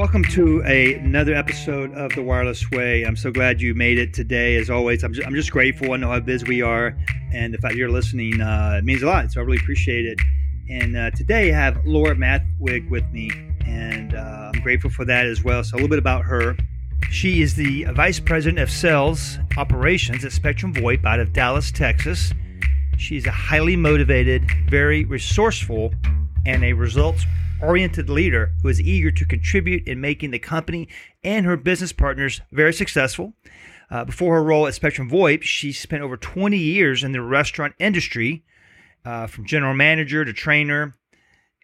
welcome to a, another episode of The Wireless Way. I'm so glad you made it today. As always, I'm just, I'm just grateful. I know how busy we are, and the fact you're listening uh, it means a lot. So I really appreciate it. And uh, today I have Laura Mathwig with me, and uh, I'm grateful for that as well. So a little bit about her. She is the Vice President of Sales Operations at Spectrum VoIP out of Dallas, Texas. She's a highly motivated, very resourceful, and a results oriented leader who is eager to contribute in making the company and her business partners very successful. Uh, before her role at Spectrum VoIP, she spent over 20 years in the restaurant industry, uh, from general manager to trainer,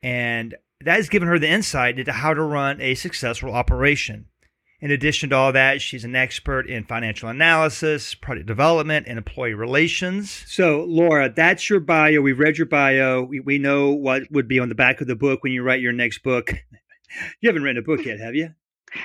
and that has given her the insight into how to run a successful operation. In addition to all that, she's an expert in financial analysis, product development, and employee relations. So, Laura, that's your bio. We've read your bio. We, we know what would be on the back of the book when you write your next book. you haven't written a book yet, have you?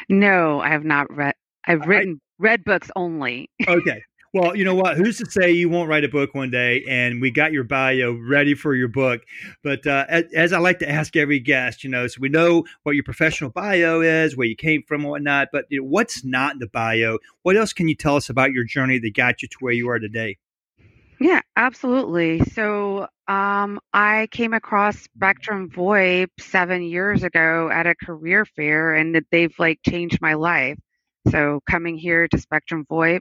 No, I have not read. I've written I, read books only. okay. Well, you know what? Who's to say you won't write a book one day? And we got your bio ready for your book. But uh, as, as, I like to ask every guest, you know, so we know what your professional bio is, where you came from, whatnot. But you know, what's not in the bio? What else can you tell us about your journey that got you to where you are today? Yeah, absolutely. So um, I came across Spectrum VoIP seven years ago at a career fair, and they've like changed my life. So coming here to Spectrum VoIP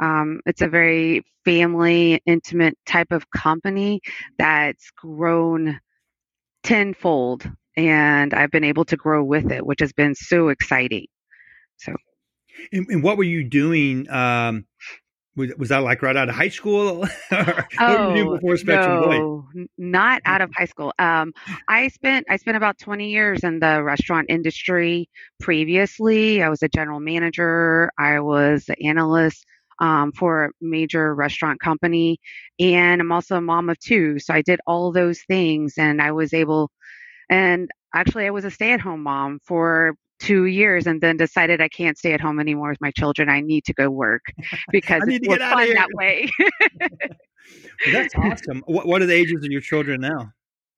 um, it's a very family, intimate type of company that's grown tenfold, and I've been able to grow with it, which has been so exciting. So, and, and what were you doing? Um, was, was that like right out of high school? oh, no, not out of high school. Um, I spent I spent about 20 years in the restaurant industry previously. I was a general manager. I was an analyst um, for a major restaurant company. And I'm also a mom of two. So I did all those things and I was able, and actually, I was a stay at home mom for two years and then decided I can't stay at home anymore with my children. I need to go work because it's more fun that way. well, that's awesome. What, what are the ages of your children now?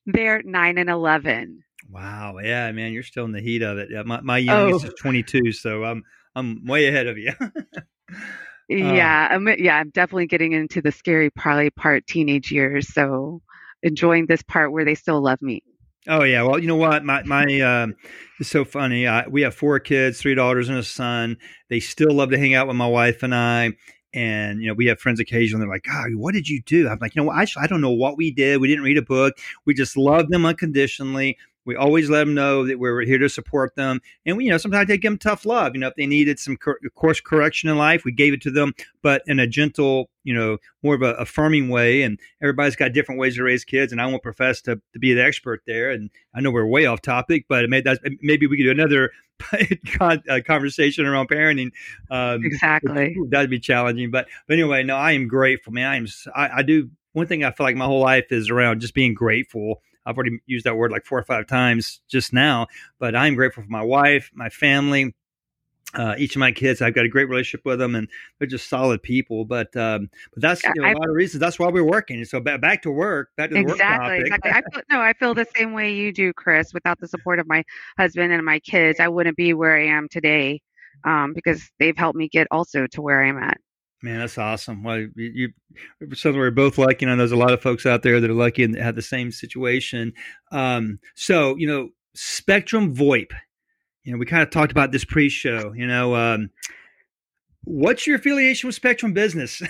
They're nine and 11. Wow. Yeah, man, you're still in the heat of it. Yeah, my, my youngest oh. is 22, so I'm, I'm way ahead of you. Oh. Yeah, I'm, yeah, I'm definitely getting into the scary probably part teenage years. So enjoying this part where they still love me. Oh yeah, well you know what my my um, it's so funny. I, we have four kids, three daughters and a son. They still love to hang out with my wife and I. And you know we have friends occasionally. They're like, "God, what did you do?" I'm like, "You know, what? I I don't know what we did. We didn't read a book. We just loved them unconditionally. We always let them know that we're here to support them, and we, you know, sometimes they give them tough love. You know, if they needed some cor- course correction in life, we gave it to them, but in a gentle, you know, more of a affirming way. And everybody's got different ways to raise kids, and I won't profess to, to be the expert there. And I know we're way off topic, but may, maybe we could do another uh, conversation around parenting. Um, exactly, that'd be challenging. But, but anyway, no, I am grateful, man. I am. I, I do one thing I feel like my whole life is around just being grateful I've already used that word like four or five times just now, but I'm grateful for my wife, my family, uh, each of my kids. I've got a great relationship with them, and they're just solid people. But um, but that's you know, a lot of reasons. That's why we're working. So back, back to work. Back to the exactly, exactly. I feel, no, I feel the same way you do, Chris. Without the support of my husband and my kids, I wouldn't be where I am today um, because they've helped me get also to where I'm at. Man, that's awesome. Well, you, you so we're both lucky, and there's a lot of folks out there that are lucky and have the same situation. Um, so, you know, Spectrum VoIP. You know, we kind of talked about this pre-show. You know, um, what's your affiliation with Spectrum Business?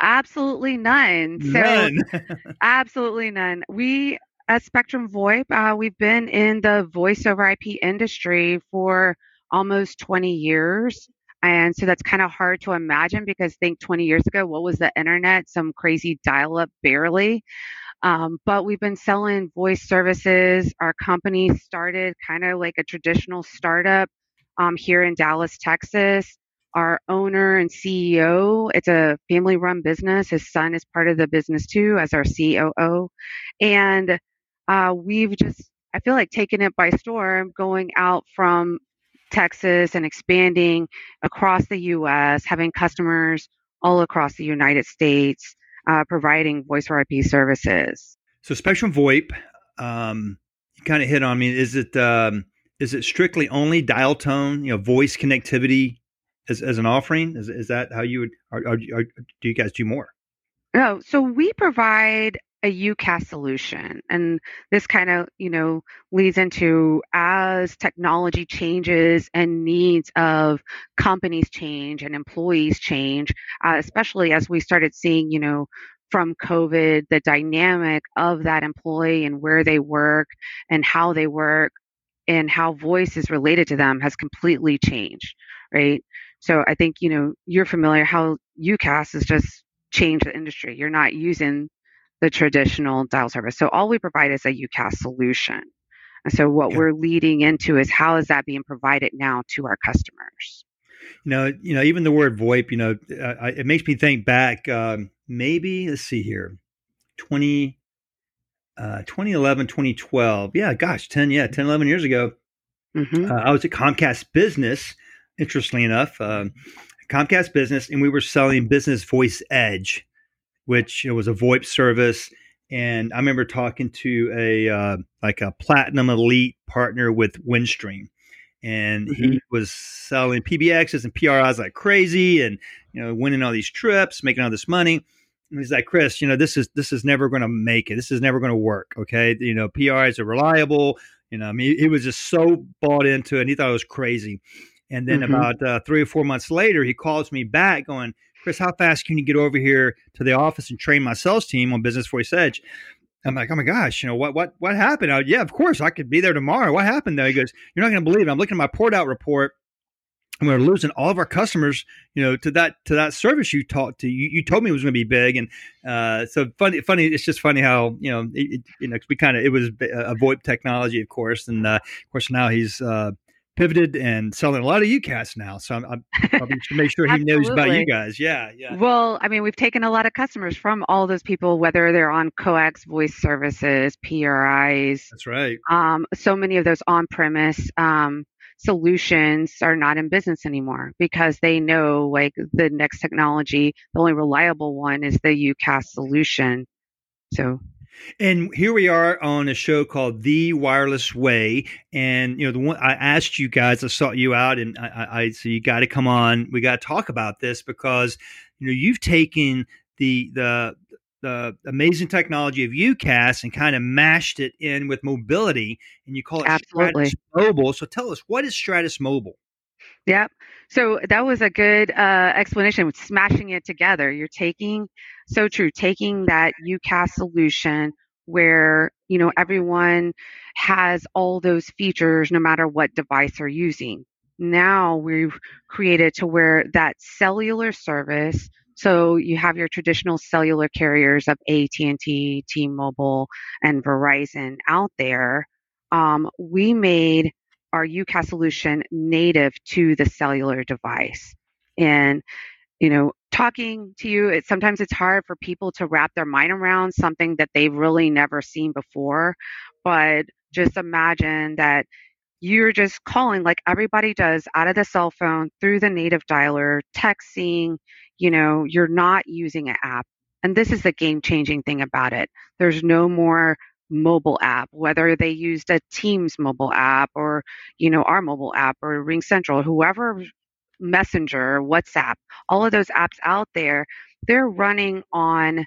absolutely none. None. Absolutely none. We at Spectrum VoIP, uh, we've been in the voice over IP industry for almost 20 years. And so that's kind of hard to imagine because think 20 years ago, what was the internet? Some crazy dial up, barely. Um, but we've been selling voice services. Our company started kind of like a traditional startup um, here in Dallas, Texas. Our owner and CEO, it's a family run business. His son is part of the business too, as our COO. And uh, we've just, I feel like taken it by storm going out from Texas and expanding across the US, having customers all across the United States, uh, providing voice over IP services. So Spectrum VoIP, um, you kind of hit on me. Is it um, is it strictly only dial tone, you know, voice connectivity as, as an offering? Is, is that how you would, or, or, or do you guys do more? No, so we provide a UCaaS solution. And this kind of, you know, leads into as technology changes and needs of companies change and employees change, uh, especially as we started seeing, you know, from COVID, the dynamic of that employee and where they work and how they work and how voice is related to them has completely changed, right? So I think, you know, you're familiar how UCaaS has just changed the industry. You're not using the traditional dial service. So all we provide is a UCaaS solution. And so what okay. we're leading into is how is that being provided now to our customers? You know, you know, even the word VoIP, you know, uh, it makes me think back. Um, maybe let's see here, 20, uh, 2011, 2012. Yeah, gosh, 10, yeah, 10, 11 years ago. Mm-hmm. Uh, I was at Comcast Business, interestingly enough, um, Comcast Business, and we were selling Business Voice Edge which know, was a VoIP service. And I remember talking to a uh, like a platinum elite partner with Windstream, and mm-hmm. he was selling PBXs and PRIs like crazy, and you know, winning all these trips, making all this money. And he's like, Chris, you know, this is this is never going to make it. This is never going to work. Okay, you know, PRIs are reliable. You know, I mean, he was just so bought into it. and He thought it was crazy. And then mm-hmm. about uh, three or four months later, he calls me back, going, Chris, how fast can you get over here to the office and train my sales team on Business Voice Edge? I'm like, oh my gosh, you know what what what happened? I, yeah, of course, I could be there tomorrow. What happened though? He goes, you're not going to believe it. I'm looking at my port out report. And we're losing all of our customers, you know, to that to that service you talked to. You, you told me it was going to be big, and uh, so funny. Funny, it's just funny how you know, it, you know, we kind of it was a VoIP technology, of course, and uh, of course now he's uh, pivoted and selling a lot of UCaaS now. So I'm, I'm probably should make sure he knows about you guys. Yeah, yeah. Well, I mean, we've taken a lot of customers from all those people, whether they're on coax voice services, PRIs. That's right. Um, so many of those on-premise um, solutions are not in business anymore because they know like the next technology, the only reliable one is the UCaaS solution. So and here we are on a show called The Wireless Way. And, you know, the one I asked you guys, I sought you out and I, I so you got to come on. We got to talk about this because, you know, you've taken the, the, the amazing technology of UCaaS and kind of mashed it in with mobility and you call it Absolutely. Stratus Mobile. So tell us, what is Stratus Mobile? Yep. So that was a good uh, explanation. Smashing it together, you're taking so true, taking that UCaaS solution where you know everyone has all those features no matter what device they're using. Now we've created to where that cellular service. So you have your traditional cellular carriers of AT&T, T-Mobile, and Verizon out there. Um, we made our UCaaS solution native to the cellular device. And, you know, talking to you, it, sometimes it's hard for people to wrap their mind around something that they've really never seen before. But just imagine that you're just calling like everybody does out of the cell phone through the native dialer, texting, you know, you're not using an app. And this is the game changing thing about it. There's no more mobile app, whether they used a Teams mobile app or, you know, our mobile app or RingCentral, whoever Messenger, WhatsApp, all of those apps out there, they're running on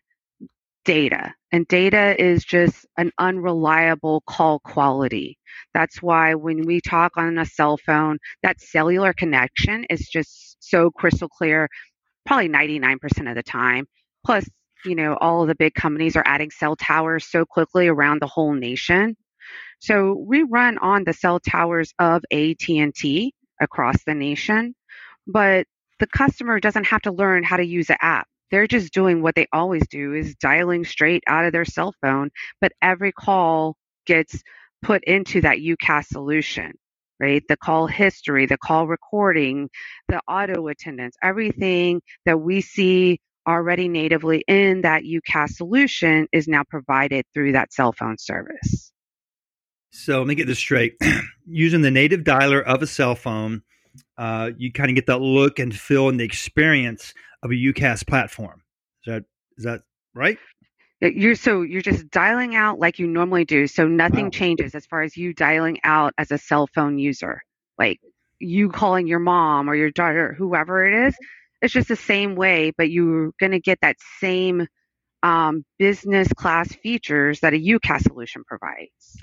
data. And data is just an unreliable call quality. That's why when we talk on a cell phone, that cellular connection is just so crystal clear, probably 99% of the time. Plus, you know, all of the big companies are adding cell towers so quickly around the whole nation. So we run on the cell towers of AT&T across the nation, but the customer doesn't have to learn how to use the app. They're just doing what they always do is dialing straight out of their cell phone, but every call gets put into that UCaaS solution, right? The call history, the call recording, the auto attendance, everything that we see already natively in that UCaaS solution is now provided through that cell phone service. So let me get this straight. Using the native dialer of a cell phone, uh, you kind of get that look and feel and the experience of a UCaaS platform. Is that is that right? You're so you're just dialing out like you normally do. So nothing wow. changes as far as you dialing out as a cell phone user. Like you calling your mom or your daughter, whoever it is, it's just the same way, but you're going to get that same um, business class features that a UCaaS solution provides.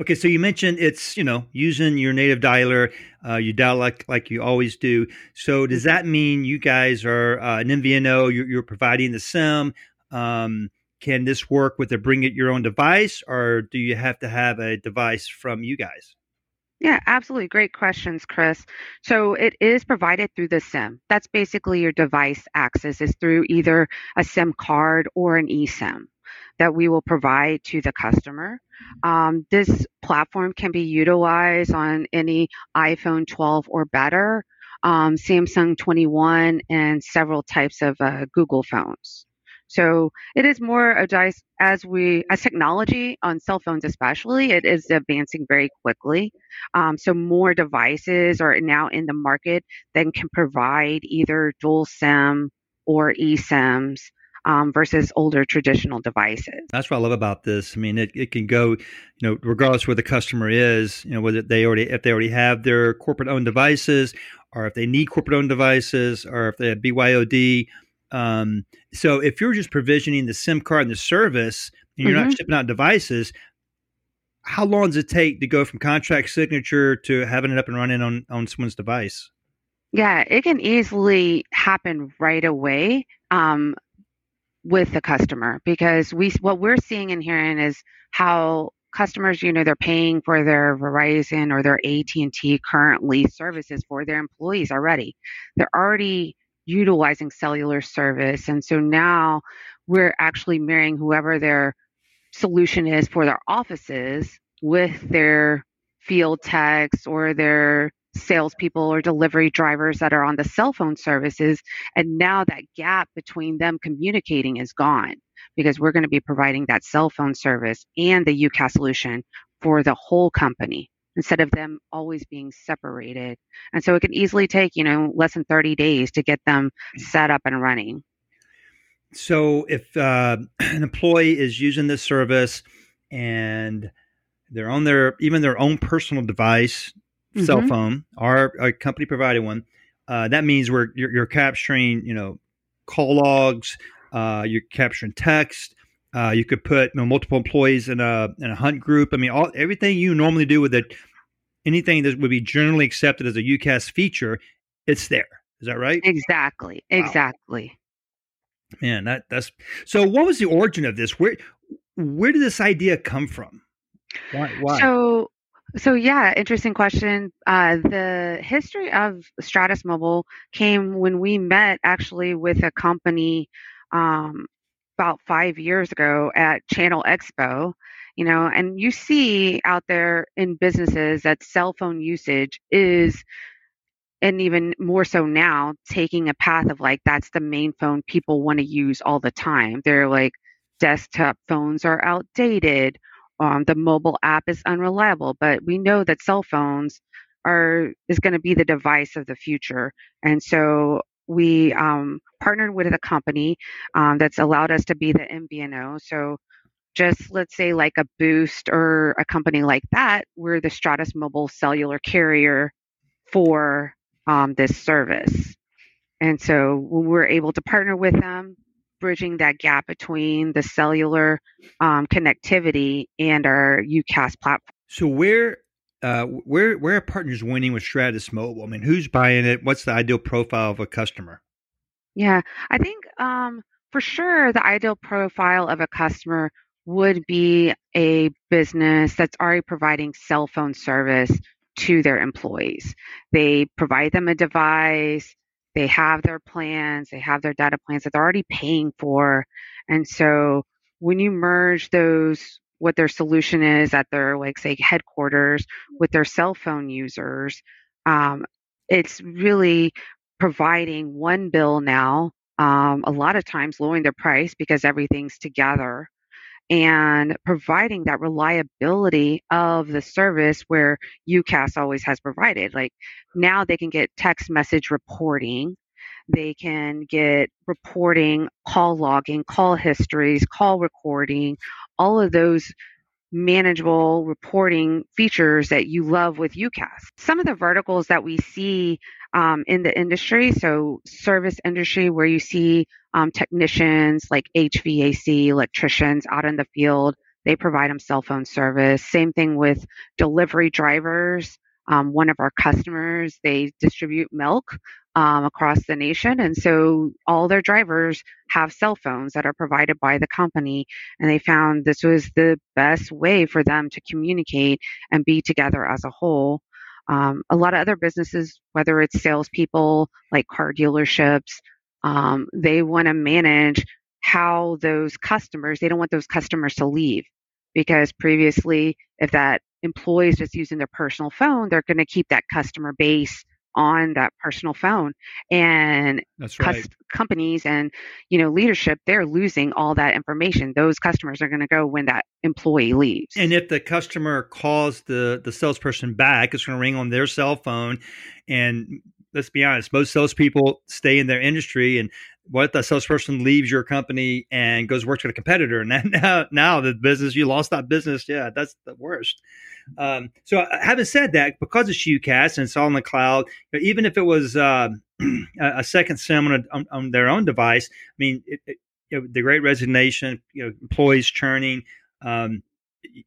Okay, so you mentioned it's you know using your native dialer, uh, you dial like like you always do. So does mm-hmm. that mean you guys are uh, an MVNO? You're, you're, providing the SIM. Um, can this work with a bring it your own device, or do you have to have a device from you guys? Yeah, absolutely. Great questions, Chris. So it is provided through the SIM. That's basically your device access is through either a SIM card or an eSIM that we will provide to the customer. Um, this platform can be utilized on any iPhone 12 or better, um, Samsung 21, and several types of uh, Google phones. So it is more a as we as technology on cell phones especially it is advancing very quickly. Um, so more devices are now in the market that can provide either dual SIM or eSIMs um, versus older traditional devices. That's what I love about this. I mean, it, it can go, you know, regardless where the customer is, you know, whether they already if they already have their corporate owned devices, or if they need corporate owned devices, or if they have BYOD. Um, so if you're just provisioning the SIM card and the service, and you're mm-hmm. not shipping out devices, how long does it take to go from contract signature to having it up and running on on someone's device? Yeah, it can easily happen right away. Um, with the customer because we what we're seeing and hearing is how customers you know they're paying for their Verizon or their AT&T currently services for their employees already they're already utilizing cellular service and so now we're actually marrying whoever their solution is for their offices with their field techs or their salespeople or delivery drivers that are on the cell phone services. And now that gap between them communicating is gone because we're going to be providing that cell phone service and the UCaaS solution for the whole company instead of them always being separated. And so it can easily take, you know, less than 30 days to get them set up and running. So if uh, an employee is using this service and they're on their even their own personal device mm-hmm. cell phone, our, our company provided one. Uh, that means we're you're, you're, capturing, you know, call logs. Uh, you're capturing text. Uh, you could put you know, multiple employees in a in a hunt group. I mean, all everything you normally do with it, anything that would be generally accepted as a UCaaS feature, it's there. Is that right? Exactly. Exactly. Man, that that's so. What was the origin of this? Where where did this idea come from? Why? why? So so yeah, interesting question. Uh, the history of Stratus Mobile came when we met actually with a company um, about five years ago at Channel Expo. You know, and you see out there in businesses that cell phone usage is, and even more so now, taking a path of like that's the main phone people want to use all the time. They're like desktop phones are outdated um, the mobile app is unreliable, but we know that cell phones are is going to be the device of the future, and so we um, partnered with a company um, that's allowed us to be the MVNO. So just let's say like a Boost or a company like that, we're the Stratus Mobile cellular carrier for um, this service. And so when we're able to partner with them, bridging that gap between the cellular um, connectivity and our UCaaS platform. So where uh, where where are partners winning with Stratus Mobile? I mean, who's buying it? What's the ideal profile of a customer? Yeah, I think um, for sure the ideal profile of a customer would be a business that's already providing cell phone service to their employees. They provide them a device, they have their plans, they have their data plans that they're already paying for. And so when you merge those, what their solution is at their, like, say, headquarters with their cell phone users, um, it's really providing one bill now. Um, a lot of times lowering their price because everything's together and providing that reliability of the service where UCaaS always has provided. Like now they can get text message reporting. They can get reporting, call logging, call histories, call recording, all of those manageable reporting features that you love with UCaaS. Some of the verticals that we see um, in the industry, so service industry, where you see um, technicians like HVAC, electricians out in the field, they provide them cell phone service. Same thing with delivery drivers. Um, one of our customers, they distribute milk um, across the nation. And so all their drivers have cell phones that are provided by the company. And they found this was the best way for them to communicate and be together as a whole. Um, a lot of other businesses, whether it's salespeople like car dealerships, um, they want to manage how those customers, they don't want those customers to leave because previously, if that employee is just using their personal phone, they're going to keep that customer base on that personal phone and That's right. companies and you know leadership they're losing all that information. Those customers are going to go when that employee leaves. And if the customer calls the the salesperson back it's going to ring on their cell phone and let's be honest most salespeople stay in their industry and what if the salesperson leaves your company and goes work with a competitor? And now now the business you lost that business. Yeah that's the worst um, so uh, having said that, because it's UCaaS and it's all in the cloud, even if it was uh, a second SIM on, a, on, on, their own device, I mean, it, it, you know, the Great Resignation, you know, employees churning, um,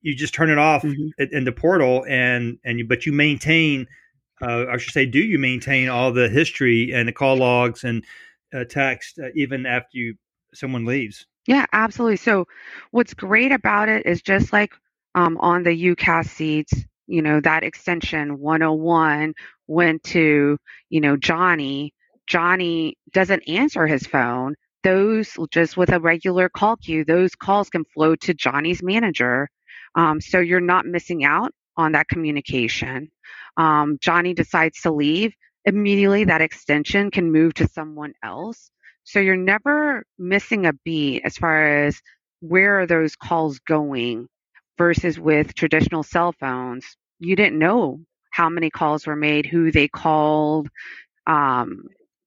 you just turn it off mm-hmm. in the portal, and and you, but you maintain, uh, I should say, do you maintain all the history and the call logs and uh, text uh, even after you someone leaves? Yeah, absolutely. So, what's great about it is just like um, on the UCaaS seats, you know, that extension 101 went to, you know, Johnny. Johnny doesn't answer his phone. Those just with a regular call queue, those calls can flow to Johnny's manager. Um, so you're not missing out on that communication. Um, Johnny decides to leave, immediately that extension can move to someone else. So you're never missing a beat as far as where are those calls going versus with traditional cell phones, you didn't know how many calls were made, who they called, um,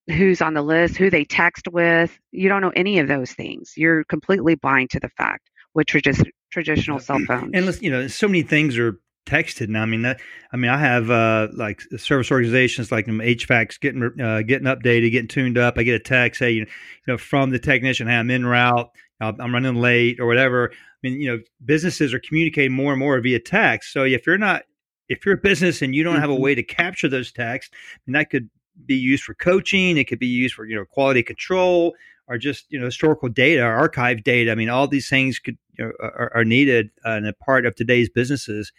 who's on the list, who they text with. You don't know any of those things. You're completely blind to the fact with tradi- traditional cell phones. And you know, so many things are texted now. I mean that. I mean, I have uh, like service organizations like HVAC's getting uh, getting updated, getting tuned up. I get a text, hey, you know, from the technician, hey, I'm en route. I'm running late or whatever. I mean, you know, businesses are communicating more and more via text. So if you're not, if you're a business and you don't have a mm-hmm. way to capture those texts, and that could be used for coaching, it could be used for you know quality control or just you know historical data, archive data. I mean, all these things could you know, are, are, needed uh, and a part of today's businesses.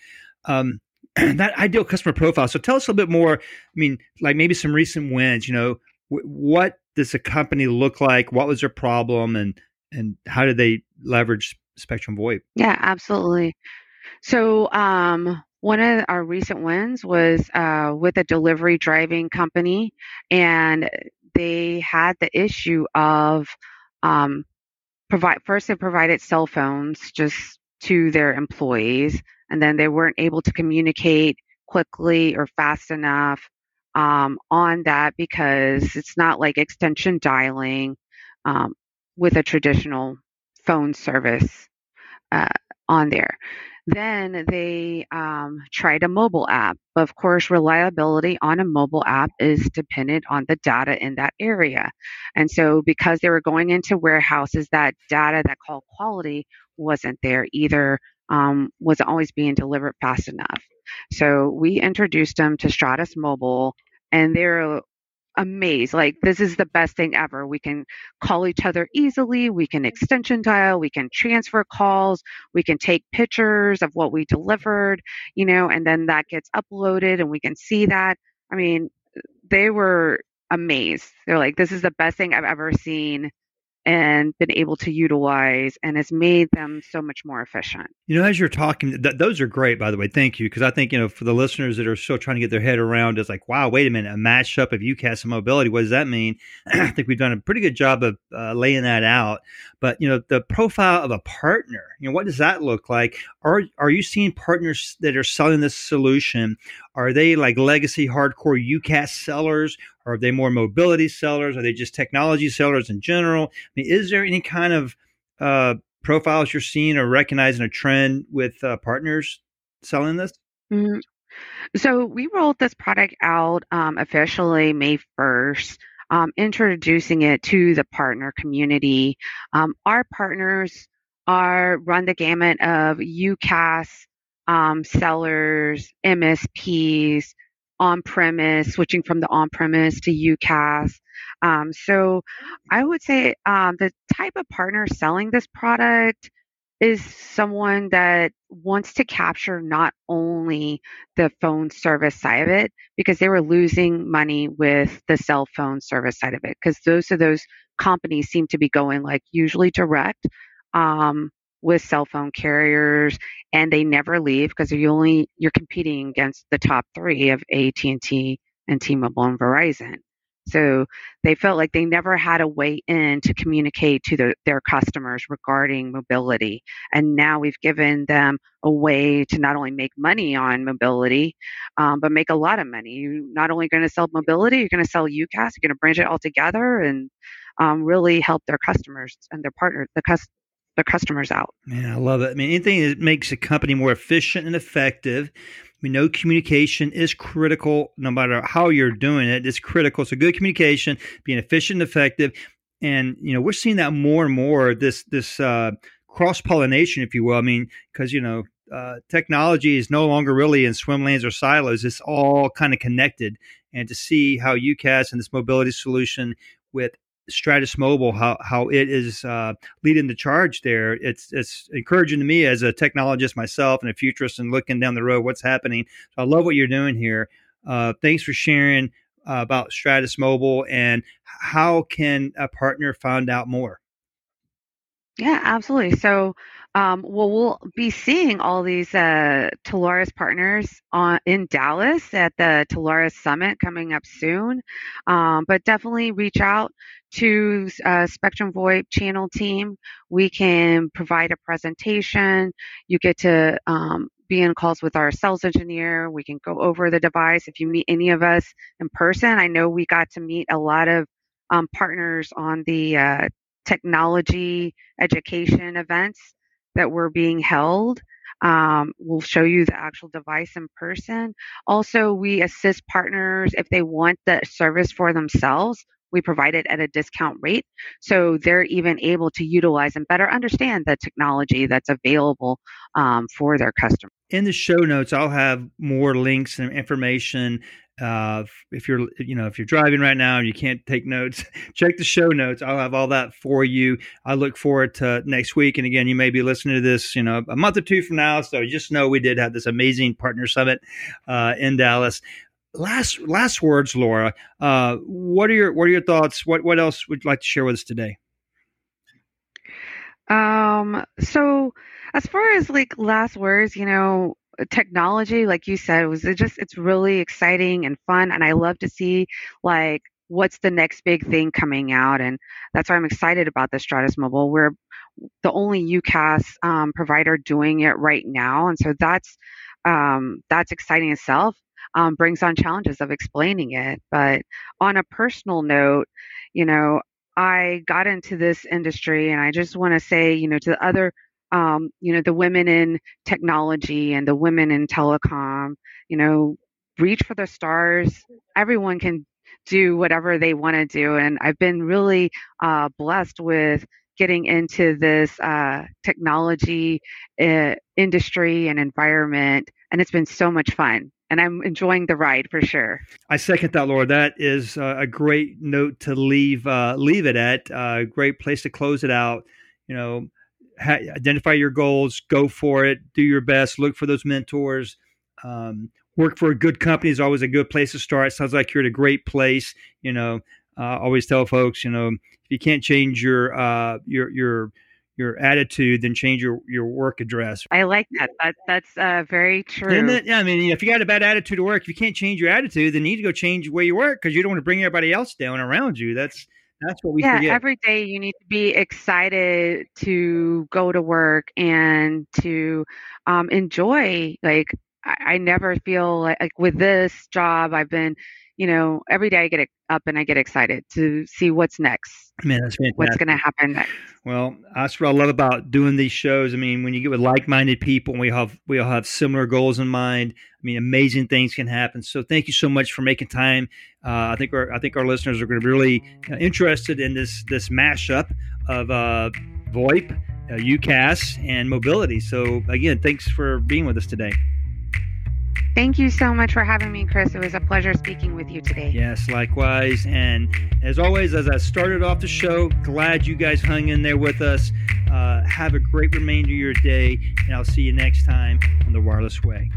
Um, that ideal customer profile. So tell us a little bit more. I mean, like maybe some recent wins. You know, w- what does a company look like? What was their problem, and and how did they leverage Spectrum VoIP. Yeah, absolutely. So, um, one of our recent wins was uh, with a delivery driving company, and they had the issue of um, provide first they provided cell phones just to their employees, and then they weren't able to communicate quickly or fast enough um, on that because it's not like extension dialing um, with a traditional phone service uh, on there. Then they um, tried a mobile app. But of course, reliability on a mobile app is dependent on the data in that area. And so, because they were going into warehouses, that data, that call quality wasn't there either, um, wasn't always being delivered fast enough. So, we introduced them to Stratus Mobile, and they're amazed. Like, this is the best thing ever. We can call each other easily. We can extension dial. We can transfer calls. We can take pictures of what we delivered, you know, and then that gets uploaded and we can see that. I mean, they were amazed. They're like, this is the best thing I've ever seen and been able to utilize and has made them so much more efficient. You know, as you're talking, th- those are great, by the way. Thank you. Because I think, you know, for the listeners that are still trying to get their head around, it's like, wow, wait a minute, a mashup of UCaaS and mobility. What does that mean? I think we've done a pretty good job of uh, laying that out. But, you know, the profile of a partner, you know, what does that look like? Are, are you seeing partners that are selling this solution? Are they like legacy hardcore UCaaS sellers? Or are they more mobility sellers? Are they just technology sellers in general? I mean, is there any kind of uh, profiles you're seeing or recognizing a trend with uh, partners selling this? Mm-hmm. So we rolled this product out um, officially May 1st, um, introducing it to the partner community. Um, our partners are run the gamut of UCaaS um, sellers, MSPs, on premise, switching from the on premise to UCaaS. Um, so I would say um, the type of partner selling this product is someone that wants to capture not only the phone service side of it because they were losing money with the cell phone service side of it because those of those companies seem to be going like usually direct um, with cell phone carriers and they never leave because you only you're competing against the top three of AT&T and T-Mobile and Verizon. So they felt like they never had a way in to communicate to the, their customers regarding mobility. And now we've given them a way to not only make money on mobility, um, but make a lot of money. You're not only going to sell mobility, you're going to sell UCaaS, you're going to bridge it all together and um, really help their customers and their partners, the cus- their customers out. Man, I love it. I mean, anything that makes a company more efficient and effective we know communication is critical no matter how you're doing it. It's critical. So good communication, being efficient and effective. And, you know, we're seeing that more and more, this, this, uh, cross pollination, if you will. I mean, because, you know, uh, technology is no longer really in swim lanes or silos. It's all kind of connected. And to see how UCaaS and this mobility solution with Stratus Mobile, how how it is uh, leading the charge there. It's it's encouraging to me as a technologist myself and a futurist and looking down the road what's happening. So I love what you're doing here. Uh, thanks for sharing uh, about Stratus Mobile and how can a partner find out more. Yeah, absolutely. So, um, well, we'll be seeing all these uh, partners on, in Dallas at the Telarus Summit coming up soon. Um, but definitely reach out to uh, Spectrum VoIP channel team. We can provide a presentation. You get to um, be in calls with our sales engineer. We can go over the device. If you meet any of us in person, I know we got to meet a lot of um, partners on the uh, technology education events that were being held. Um, we'll show you the actual device in person. Also, we assist partners if they want the service for themselves. We provide it at a discount rate. So they're even able to utilize and better understand the technology that's available um, for their customers. In the show notes, I'll have more links and information uh, if you're, you know, if you're driving right now and you can't take notes, check the show notes. I'll have all that for you. I look forward to next week. And again, you may be listening to this, you know, a month or two from now. So just know we did have this amazing partner summit uh, in Dallas. Last last words, Laura. Uh, what are your what are your thoughts? What what else would you like to share with us today? Um. So as far as like last words, you know, technology, like you said, was it just it's really exciting and fun, and I love to see like what's the next big thing coming out, and that's why I'm excited about the Stratus Mobile. We're the only UCaaS um, provider doing it right now, and so that's um, that's exciting itself. Um, brings on challenges of explaining it, but on a personal note, you know, I got into this industry, and I just want to say, you know, to the other um, you know, the women in technology and the women in telecom, you know, reach for the stars. Everyone can do whatever they want to do. And I've been really uh, blessed with getting into this uh, technology uh, industry and environment. And it's been so much fun. And I'm enjoying the ride for sure. I second that, Laura. That is uh, a great note to leave uh, leave it at. A uh, great place to close it out. You know, ha- identify your goals, go for it, do your best, look for those mentors. Um, work for a good company is always a good place to start. Sounds like you're at a great place. You know, uh, always tell folks, you know, if you can't change your uh, your your your attitude, then change your, your work address. I like that. That that's uh, very true. Yeah, I mean, if you got a bad attitude to work, if you can't change your attitude, then you need to go change where you work because you don't want to bring everybody else down around you. That's that's what we yeah, forget. every day you need to be excited to go to work and to um, enjoy like I, I never feel like, like with this job, I've been, you know, every day I get up and I get excited to see what's next. Man, that's fantastic. What's going to happen next? Well, that's what I love about doing these shows. I mean, when you get with like-minded people and we have we all have similar goals in mind, I mean, amazing things can happen. So, thank you so much for making time. Uh, I think our I think our listeners are going to be really uh, interested in this this mashup of uh, VoIP, uh, UCaaS, and mobility. So, again, thanks for being with us today. Thank you so much for having me, Chris. It was a pleasure speaking with you today. Yes, likewise. And as always, as I started off the show, glad you guys hung in there with us. Uh, have a great remainder of your day, and I'll see you next time on The Wireless Way.